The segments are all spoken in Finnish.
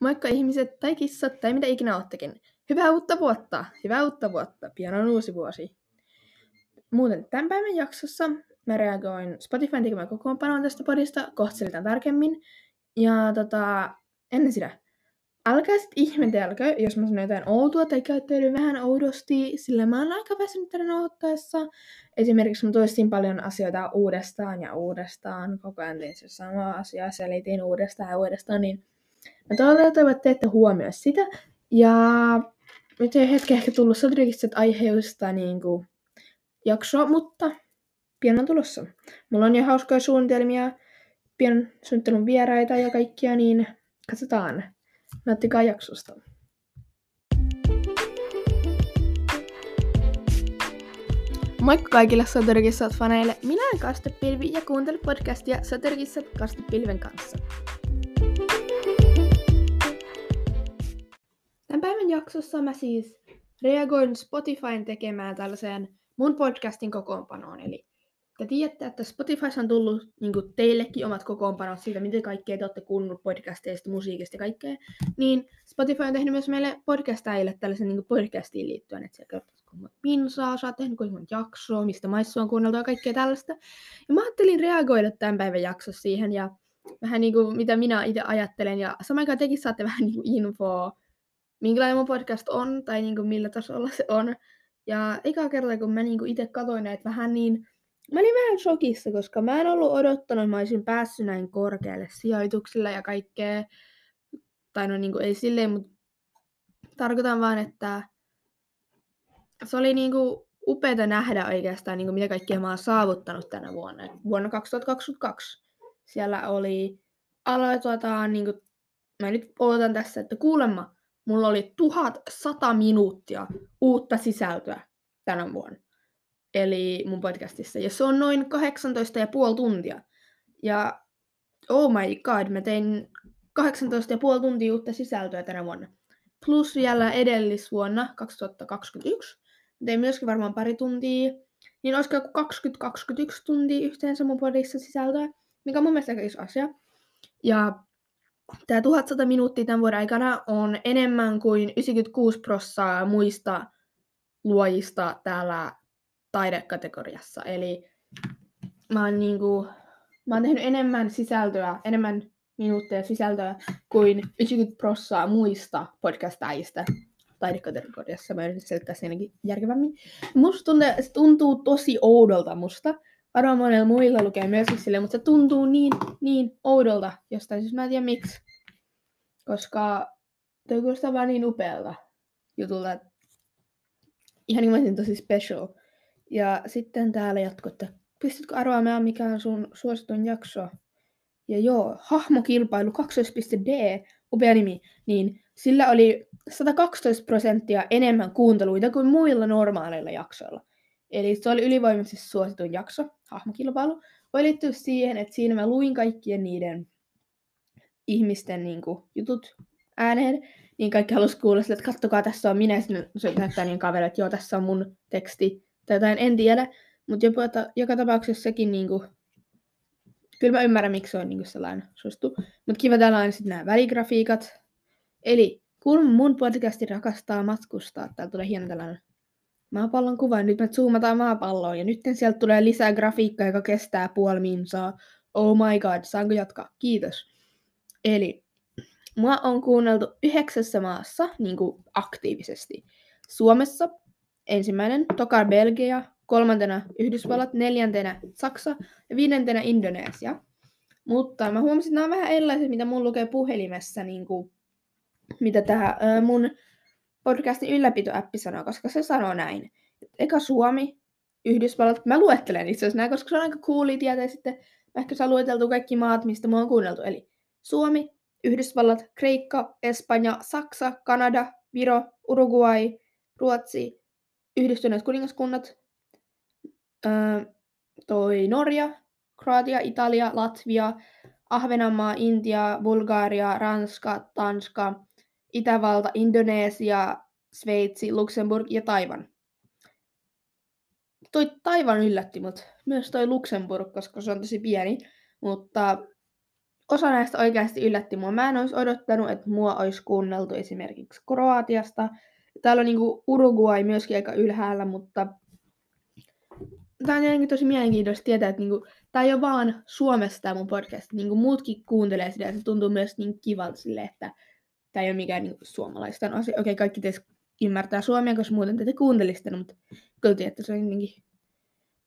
Moikka ihmiset tai kissat tai mitä ikinä oottekin. Hyvää uutta vuotta! Hyvää uutta vuotta! Pian on uusi vuosi. Muuten tämän päivän jaksossa mä reagoin Spotifyn tekemään kokoonpanoon tästä podista, kohta tarkemmin. Ja tota, ennen sitä, älkää sit ihmetelkö, jos mä sanon jotain outoa tai käyttäydyn vähän oudosti, sillä mä oon aika väsynyt tänne nauhoittaessa. Esimerkiksi mä toistin paljon asioita uudestaan ja uudestaan, koko ajan tein se sama asia, selitin uudestaan ja uudestaan, niin mä toivon, että teette huomioon sitä. Ja nyt ei hetki ehkä tullut Sodrikista aiheesta niin kuin, jaksoa, mutta pian on tulossa. Mulla on jo hauskoja suunnitelmia, pian suunnittelun vieraita ja kaikkia, niin katsotaan. Nauttikaa jaksosta. Moikka kaikille Soturkissat faneille. Minä olen Kastepilvi ja kuuntelen podcastia Soturkissat Kastepilven kanssa. Tämän päivän jaksossa mä siis reagoin Spotifyn tekemään tällaiseen mun podcastin kokoonpanoon. Eli te tiedätte, että Spotify on tullut niin teillekin omat kokoonpanot siitä, miten kaikkea te olette kuunnellut podcasteista, musiikista ja kaikkea. Niin Spotify on tehnyt myös meille podcastajille tällaisen niin podcastiin liittyen, että siellä kertoo, kuinka pinsaa, sä oot tehnyt kuinka jaksoa, mistä maissa on kuunneltu ja kaikkea tällaista. Ja mä ajattelin reagoida tämän päivän jaksossa siihen ja vähän niin kuin mitä minä itse ajattelen. Ja samaan aikaan tekin saatte vähän niin infoa, minkälainen mun podcast on tai niin kuin millä tasolla se on. Ja eka kerta, kun mä niin itse katsoin näitä vähän, niin mä olin vähän shokissa, koska mä en ollut odottanut, että mä olisin päässyt näin korkealle sijoituksille ja kaikkea. Tai no niin kuin, ei silleen, mutta tarkoitan vaan, että se oli niin kuin upeata nähdä oikeastaan, niin kuin mitä kaikkea mä oon saavuttanut tänä vuonna. Vuonna 2022 siellä oli aloitetaan, niin kuin, mä nyt odotan tässä, että kuulemma mulla oli 1100 minuuttia uutta sisältöä tänä vuonna. Eli mun podcastissa. Ja se on noin 18,5 tuntia. Ja oh my god, mä tein 18,5 tuntia uutta sisältöä tänä vuonna. Plus vielä edellisvuonna, 2021, mä tein myöskin varmaan pari tuntia. Niin olisiko joku 20-21 tuntia yhteensä mun podissa sisältöä, mikä on mun mielestä aika iso asia. Ja Tämä 1100 minuuttia tämän vuoden aikana on enemmän kuin 96 prosenttia muista luojista täällä taidekategoriassa. Eli mä oon, niinku, mä oon tehnyt enemmän sisältöä, enemmän minuutteja sisältöä kuin 90 prosenttia muista podcastajista taidekategoriassa. Mä yritän selittää sen järkevämmin. Musta tuntuu, se tuntuu tosi oudolta musta, varmaan monella muilla lukee myös sille, mutta se tuntuu niin, niin oudolta jostain, siis mä en tiedä miksi. Koska toi kuulostaa vaan niin upealta jutulta, ihan niin tosi special. Ja sitten täällä jatko, että pystytkö arvaamaan, mikä on sun suosituin jakso? Ja joo, hahmokilpailu 12.d, upea nimi, niin sillä oli 112 prosenttia enemmän kuunteluita kuin muilla normaaleilla jaksoilla. Eli se oli ylivoimaisesti suosituin jakso, hahmokilpailu. Voi liittyä siihen, että siinä mä luin kaikkien niiden ihmisten niin kuin, jutut ääneen, niin kaikki halusi kuulla sille, että kattokaa, tässä on minä, sitten se näyttää niin kaverille, että joo, tässä on mun teksti, tai jotain, en tiedä, mutta jopa, joka tapauksessa sekin niin kuin, kyllä mä ymmärrän, miksi se on niin kuin sellainen suosittu, mutta kiva täällä on sitten nämä väligrafiikat, eli kun mun podcasti rakastaa matkustaa, täällä tulee hieno tällainen maapallon kuva. Nyt me zoomataan maapalloon ja nyt sieltä tulee lisää grafiikkaa, joka kestää puoli minsaa. Oh my god, saanko jatkaa? Kiitos. Eli mua on kuunneltu yhdeksässä maassa niin kuin aktiivisesti. Suomessa ensimmäinen, toka Belgia, kolmantena Yhdysvallat, neljäntenä Saksa ja viidentenä Indonesia. Mutta mä huomasin, että nämä on vähän erilaiset, mitä mun lukee puhelimessa, niin kuin, mitä tähän mun podcastin ylläpitoäppi sanoo, koska se sanoo näin. Eka Suomi, Yhdysvallat, mä luettelen itse asiassa näin, koska se on aika cooli ja sitten mä ehkä saa lueteltu kaikki maat, mistä mä oon kuunneltu. Eli Suomi, Yhdysvallat, Kreikka, Espanja, Saksa, Kanada, Viro, Uruguay, Ruotsi, Yhdistyneet kuningaskunnat, öö, toi Norja, Kroatia, Italia, Latvia, Ahvenanmaa, Intia, Bulgaria, Ranska, Tanska, Itävalta, Indonesia, Sveitsi, Luxemburg ja Taivan. Toi Taivan yllätti mut, myös toi Luxemburg, koska se on tosi pieni, mutta osa näistä oikeasti yllätti mua. Mä en olisi odottanut, että mua olisi kuunneltu esimerkiksi Kroatiasta. Täällä on niinku Uruguay myöskin aika ylhäällä, mutta tämä on jotenkin tosi mielenkiintoista tietää, että niinku, tämä ei ole vaan Suomesta tämä mun podcast. Niinku, muutkin kuuntelee sitä ja se tuntuu myös niin kivalta sille, että tämä ei ole mikään niinku, suomalaisten asia. Okei, kaikki teistä ymmärtää suomea, koska muuten te kuuntelisitte, mutta kyllä että se on jotenkin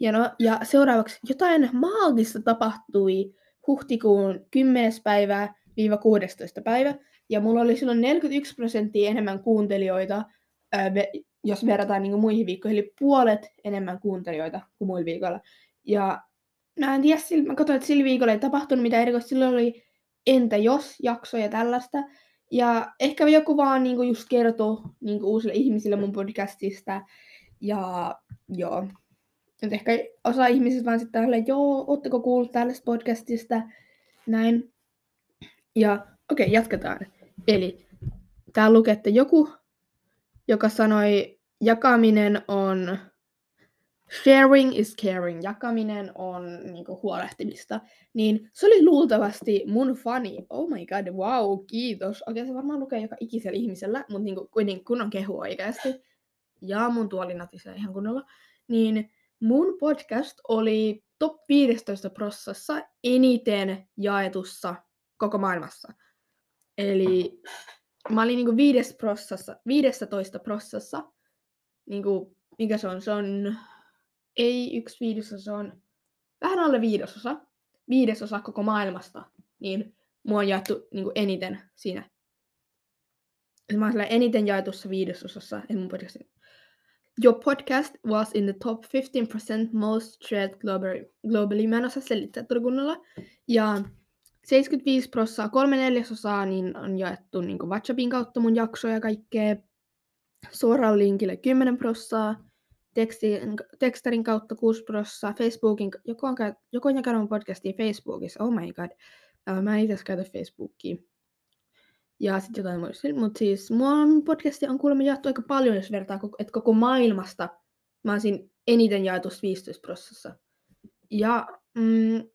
hienoa. Ja seuraavaksi jotain maagista tapahtui huhtikuun 10. päivää viiva 16. päivä. Ja mulla oli silloin 41 prosenttia enemmän kuuntelijoita, ää, jos verrataan niin muihin viikkoihin, eli puolet enemmän kuuntelijoita kuin muilla viikolla. Ja mä en tiedä, mä katsoin, että sillä viikolla ei tapahtunut mitään erikoista, silloin oli entä jos jakso ja tällaista. Ja ehkä joku vaan niin kuin just kertoo niin kuin uusille ihmisille mun podcastista. Ja joo. Et ehkä osa ihmisistä vaan sitten tälle, joo, ootteko kuullut tällaista podcastista? Näin. Ja okei, okay, jatketaan. Eli täällä lukee, että joku, joka sanoi, jakaminen on sharing is caring, jakaminen on niinku huolehtimista, niin se oli luultavasti mun fani. Oh my god, wow, kiitos. Okei, se varmaan lukee joka ikisellä ihmisellä, mutta niinku, kuitenkin kunnon kehu oikeasti. Ja mun tuoli natisee ihan kunnolla. Niin mun podcast oli top 15 prosessassa eniten jaetussa koko maailmassa. Eli mä olin niinku viides prossassa, 15 prossassa, niinku, mikä se on, se on, ei yksi viidesosa, se on vähän alle viidesosa, viidesosa koko maailmasta, niin mua on jaettu niinku eniten siinä. Mä oon eniten jaetussa viidesosassa, en mun podcastin. Your podcast was in the top 15% most shared globally. Mä en osaa selittää kunnolla. Ja 75 prosenttia, kolme neljäsosaa, niin on jaettu niin WhatsAppin kautta mun jaksoja ja kaikkea. Suoraan linkille 10 prosenttia, tekstin, tekstarin kautta 6 prosenttia, Facebookin, joku on, joku on jakanut podcastia Facebookissa, oh my god. Uh, mä en itse käytä Facebookia. Ja sitten jotain muista. Mutta siis mun podcasti on kuulemma jaettu aika paljon, jos vertaa, että koko maailmasta mä oon siinä eniten jaetussa 15 prosessissa. Ja mm,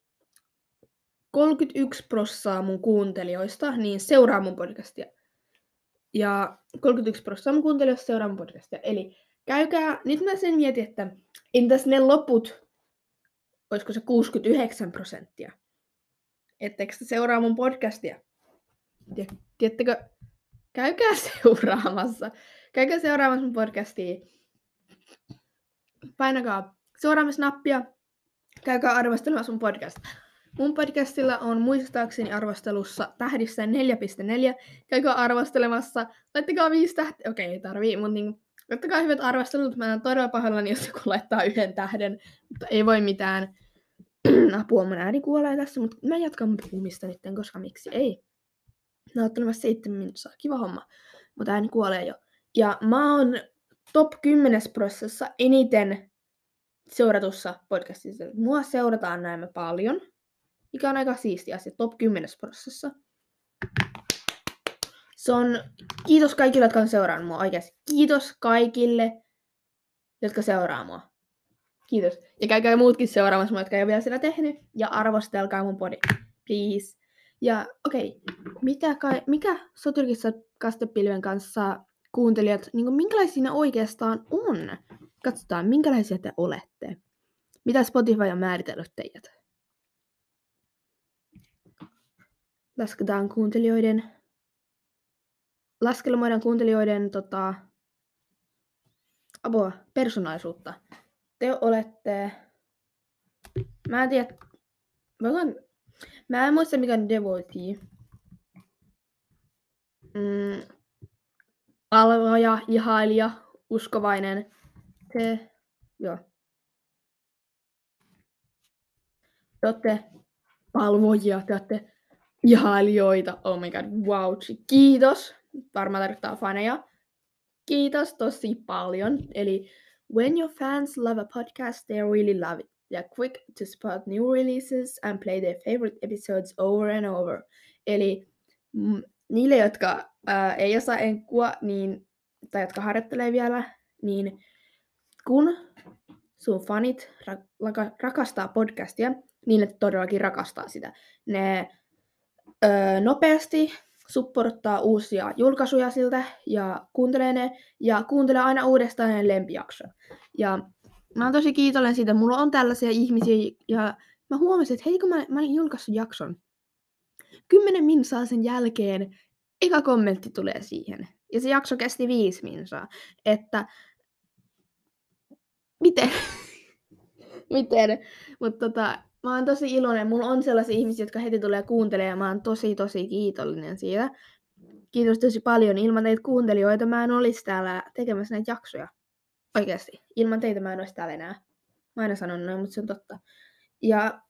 31 prossaa mun kuuntelijoista niin seuraa mun podcastia. Ja 31 prossaa mun kuuntelijoista seuraa mun podcastia. Eli käykää, nyt mä sen mietin, että entäs ne loput, olisiko se 69 prosenttia? Etteikö se seuraa mun podcastia? Tiedättekö, käykää seuraamassa. Käykää seuraamassa mun podcastia. Painakaa seuraamisnappia. Käykää arvostelemassa mun podcast. Mun podcastilla on muistaakseni arvostelussa tähdissä 4.4. Käykää arvostelemassa. Laittakaa viisi tähteä. Okei, ei tarvii, mutta niin, laittakaa hyvät arvostelut. Mä oon todella pahoillani, jos joku laittaa yhden tähden. Mutta ei voi mitään. Apua, mun ääni kuolee tässä, mutta mä jatkan puhumista nyt, koska miksi ei. Nauttelemassa seitsemän minuuttia. Kiva homma. Mutta ääni kuolee jo. Ja mä oon top 10 prosessissa eniten seuratussa podcastissa. Mua seurataan näemme paljon mikä on aika siisti asia, top 10 prosessissa. Se on, kiitos kaikille, jotka on seurannut mua oikeasti. Kiitos kaikille, jotka seuraa mua. Kiitos. Ja käykää muutkin seuraamassa mua, jotka ei ole vielä sitä tehnyt. Ja arvostelkaa mun podi. Please. Ja okei, okay. Mitä kai, mikä soturkissa kastepilven kanssa kuuntelijat, niin minkälaisia ne oikeastaan on? Katsotaan, minkälaisia te olette. Mitä Spotify on määritellyt teidät? lasketaan kuuntelijoiden, laskelmoidaan kuuntelijoiden tota, apua, persoonallisuutta. Te olette, mä en tiedä, voin, mä en muista mikä on devotee. Mm, palvoja, ihailija, uskovainen. Te, joo. Te olette palvojia, te olette ihailijoita. Oh my god, wow. Kiitos. Varmaan tarkoittaa faneja. Kiitos tosi paljon. Eli when your fans love a podcast, they really love it. They're quick to spot new releases and play their favorite episodes over and over. Eli mm, niille, jotka ää, ei osaa enkkua, niin, tai jotka harjoittelee vielä, niin kun sun fanit ra- rakastaa podcastia, niin ne todellakin rakastaa sitä. Ne öö, nopeasti supporttaa uusia julkaisuja siltä ja kuuntelee ne ja kuuntelee aina uudestaan ne lempijakson. Ja mä oon tosi kiitollinen siitä, mulla on tällaisia ihmisiä ja mä huomasin, että hei kun mä, mä olin julkaissut jakson, kymmenen minsaa sen jälkeen eka kommentti tulee siihen. Ja se jakso kesti viisi minsaa. Että miten? miten? Mutta tota, mä oon tosi iloinen. Mulla on sellaisia ihmisiä, jotka heti tulee kuuntelemaan mä oon tosi tosi kiitollinen siitä. Kiitos tosi paljon. Ilman teitä kuuntelijoita mä en olisi täällä tekemässä näitä jaksoja. Oikeasti. Ilman teitä mä en olisi täällä enää. Mä aina sanon noin, mutta se on totta. Ja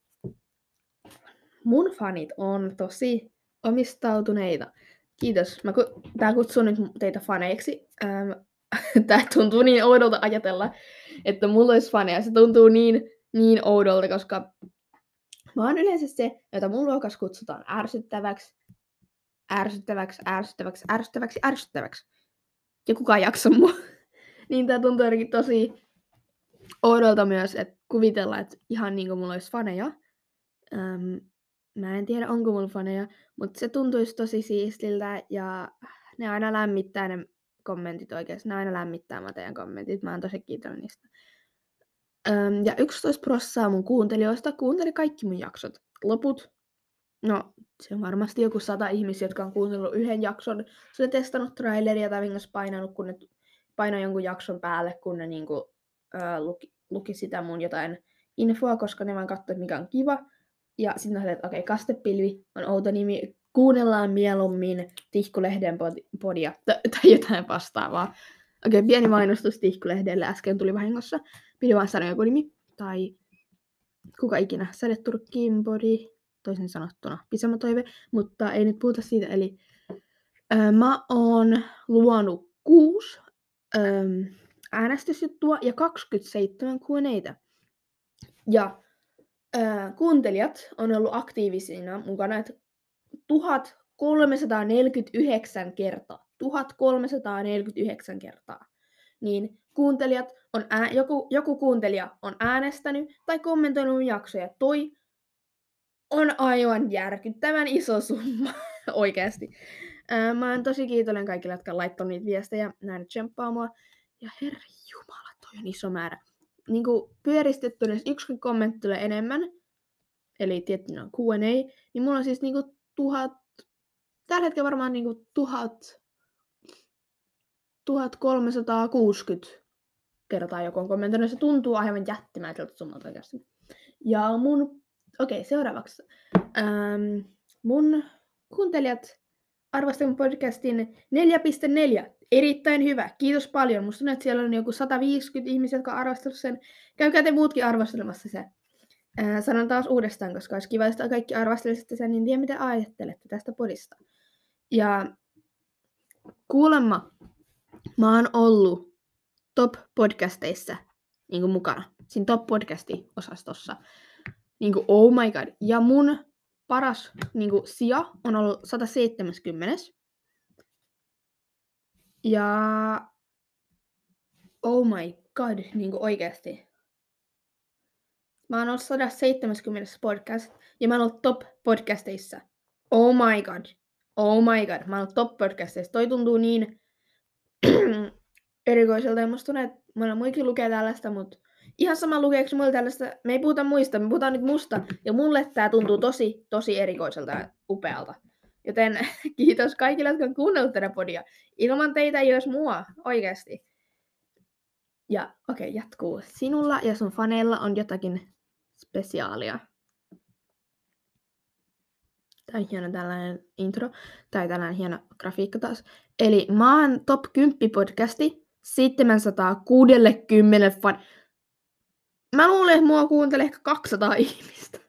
mun fanit on tosi omistautuneita. Kiitos. Mä ku- tää kutsun nyt teitä faneiksi. Ähm, tää tuntuu niin oudolta ajatella, että mulla olisi faneja. Se tuntuu niin, niin oudolta, koska mä oon yleensä se, jota mun luokas kutsutaan ärsyttäväksi, ärsyttäväksi, ärsyttäväksi, ärsyttäväksi, ärsyttäväksi. Ja kukaan jaksa mua. niin tää tuntuu jotenkin tosi oudolta myös, että kuvitella, että ihan niin kuin mulla olisi faneja. Ähm, mä en tiedä, onko mulla faneja, mutta se tuntuisi tosi siistiltä ja ne aina lämmittää ne kommentit oikeasti. Ne aina lämmittää mä teidän kommentit. Mä oon tosi kiitollinen niistä. Öm, ja 11 prosenttia mun kuuntelijoista kuunteli kaikki mun jaksot. Loput, no se on varmasti joku sata ihmisiä, jotka on kuunnellut yhden jakson. Se on testannut traileria tai vingas painanut, kun ne painoi jonkun jakson päälle, kun ne niinku, ö, luki, luki sitä mun jotain infoa, koska ne vaan katsoivat, mikä on kiva. Ja sitten on että okei, okay, kastepilvi on outo nimi. Kuunnellaan mieluummin Tihkulehden podia tai jotain vastaavaa. Okei, okay, pieni mainostus Tihkulehdelle äsken tuli vahingossa. Pidi vaan sanoa joku nimi. Tai kuka ikinä. Sädeturkkiin body, toisin sanottuna toive, mutta ei nyt puhuta siitä. Eli ää, mä oon luonut kuusi ää, äänestysjuttua ja 27 kuuneita. Ja ää, kuuntelijat on ollut aktiivisina mukana, että 1349 kertaa. 1349 kertaa. Niin kuuntelijat on ää, joku, joku kuuntelija on äänestänyt tai kommentoinut jaksoja. Toi on aivan järkyttävän iso summa oikeasti. Ää, mä oon tosi kiitollinen kaikille, jotka laittoi niitä viestejä, näin tsemppaa mua. Ja herra jumala, toi on iso määrä niin kuin pyöristettynä, jos yksi kommentti tulee enemmän, eli tietty on Q&A, niin mulla on siis niin kuin tuhat, tällä hetkellä varmaan niin kuin tuhat, 1360 kertaa joku on kommentoinut. Se tuntuu aivan jättimäiseltä summalta oikeasti. Ja mun, okei, okay, seuraavaksi. Ähm, mun kuuntelijat arvostin mun podcastin 4.4. Erittäin hyvä. Kiitos paljon. Musta tuntuu, että siellä on joku 150 ihmisiä, jotka on sen. Käykää te muutkin arvostelemassa se. Ää, sanon taas uudestaan, koska olisi kiva, jos kaikki arvostelisitte sen, niin tiedä mitä ajattelette tästä podista. Ja kuulemma mä oon ollut top-podcasteissa niin mukana. Siinä top-podcasti-osastossa. Niin kuin, oh my god. Ja mun paras niin kuin, sija on ollut 170. Ja oh my god, niin kuin oikeasti. Mä oon ollut 170 podcast ja mä oon ollut top podcasteissa. Oh my god. Oh my god. Mä oon ollut top podcasteissa. Toi tuntuu niin erikoiselta ja musta tuntuu, että mulla muikin lukee tällaista, mutta ihan sama lukeeko mulla tällaista, me ei puhuta muista, me puhutaan nyt musta. Ja mulle tää tuntuu tosi, tosi erikoiselta ja upealta. Joten kiitos kaikille, jotka on kuunnellut tätä podia. Ilman teitä ei olisi mua, oikeasti. Ja okei, okay, jatkuu. Sinulla ja sun faneilla on jotakin spesiaalia. Tämä on hieno tällainen intro, tai tällainen hieno grafiikka taas. Eli oon Top 10 podcasti 760 fan. Mä luulen, että mua kuuntelee ehkä 200 ihmistä.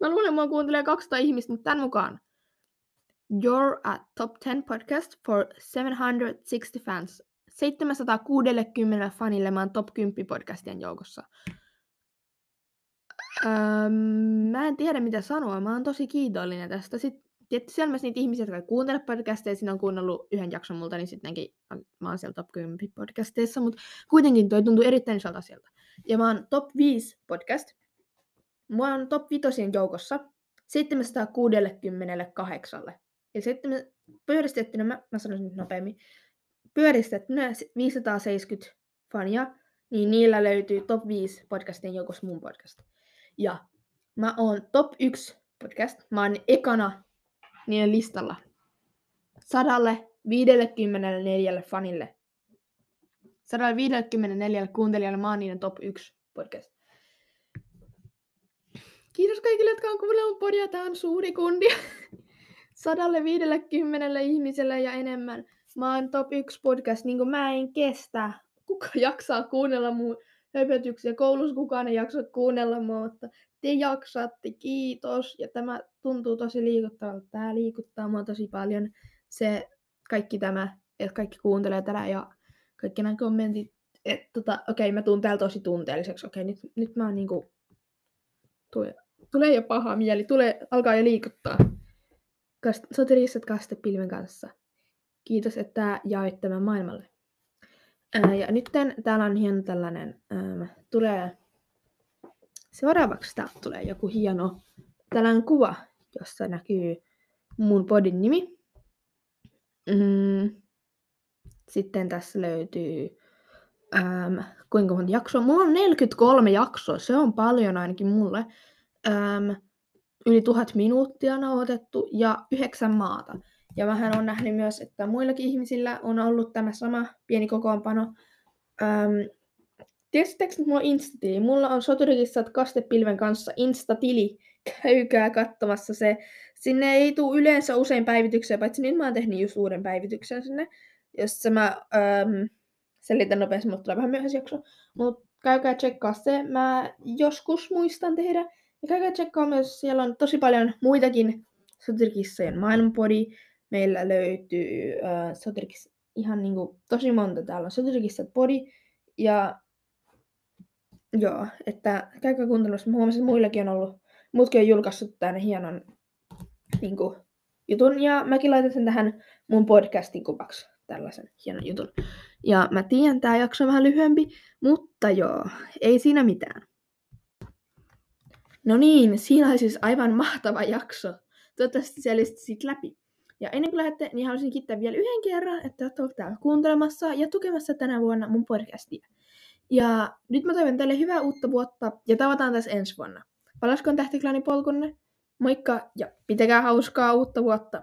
Mä luulen, että mua kuuntelee 200 ihmistä, mutta tämän mukaan You're a top 10 podcast for 760 fans. 760 fanille mä oon top 10 podcastien joukossa. Öö, mä en tiedä mitä sanoa, mä oon tosi kiitollinen tästä. Sitten tietysti siellä myös niitä ihmisiä, jotka kuuntelee podcasteja, siinä on kuunnellut yhden jakson multa, niin sittenkin mä oon siellä top 10 podcasteissa, mutta kuitenkin toi tuntuu erittäin isolta asialta. Ja mä oon top 5 podcast. Mä oon top 5 joukossa 768. Ja sitten pyöristettynä, mä, mä sanoisin nyt nopeammin, pyöristettynä 570 fania, niin niillä löytyy top 5 podcastien joukossa mun podcast. Ja mä oon top 1 podcast. Mä oon ekana niiden listalla. 154 fanille. 154 kuuntelijalle mä oon niiden top 1 podcast. Kiitos kaikille, jotka on kuunnellut podia. Tää on suuri kundi. 150 ihmiselle ja enemmän. Mä oon top 1 podcast, niin mä en kestä. Kuka jaksaa kuunnella mun höpötyksiä? Koulussa kukaan ei jaksa kuunnella mua, mutta te jaksatte, kiitos. Ja tämä tuntuu tosi liikuttavalta. Tämä liikuttaa mua tosi paljon. Se kaikki tämä, että kaikki kuuntelee tätä ja kaikki nämä kommentit. Että tota, okei, mä tuun täällä tosi tunteelliseksi. Okei, nyt, nyt mä niinku... Tulee, tulee jo paha mieli, tulee, alkaa jo liikuttaa. Kast, sotiristat kastepilven kanssa. Kiitos, että jaoit tämän maailmalle. Ja nyt täällä on hieno tällainen, ää, tulee Seuraavaksi täältä tulee joku hieno tällainen kuva, jossa näkyy mun podin nimi. Mm. Sitten tässä löytyy äm, kuinka monta jaksoa. Mulla on 43 jaksoa, se on paljon ainakin mulle. Äm, yli tuhat minuuttia nauhoitettu ja yhdeksän maata. Ja vähän on nähnyt myös, että muillakin ihmisillä on ollut tämä sama pieni kokoonpano. Äm, Tiesittekö, että mulla on Insta-tili? Mulla on Soturikissat kastepilven kanssa Insta-tili. Käykää katsomassa se. Sinne ei tule yleensä usein päivityksiä, paitsi nyt mä oon tehnyt just uuden päivityksen sinne, jossa mä ähm, selitän nopeasti, mutta tulee vähän myöhässä jakso. Mutta käykää tsekkaa se. Mä joskus muistan tehdä. Ja käykää tsekkaa myös, siellä on tosi paljon muitakin Soturikissojen maailmanpodi. Meillä löytyy äh, Soturikissa ihan niinku tosi monta. Täällä on Soturikissat podi. Ja Joo, että käykää kuuntelussa. Mä huomasin, että muillakin on ollut, muutkin on julkaissut tämän hienon niin kuin, jutun. Ja mäkin laitan sen tähän mun podcastin kuvaksi, tällaisen hienon jutun. Ja mä tiedän, tää jakso on vähän lyhyempi, mutta joo, ei siinä mitään. No niin, siinä oli siis aivan mahtava jakso. Toivottavasti se sit läpi. Ja ennen kuin lähdette, niin haluaisin kiittää vielä yhden kerran, että olette olleet täällä kuuntelemassa ja tukemassa tänä vuonna mun podcastia. Ja nyt mä toivon teille hyvää uutta vuotta ja tavataan tässä ensi vuonna. Palaskoon tähtiklani polkunne. Moikka ja pitäkää hauskaa uutta vuotta!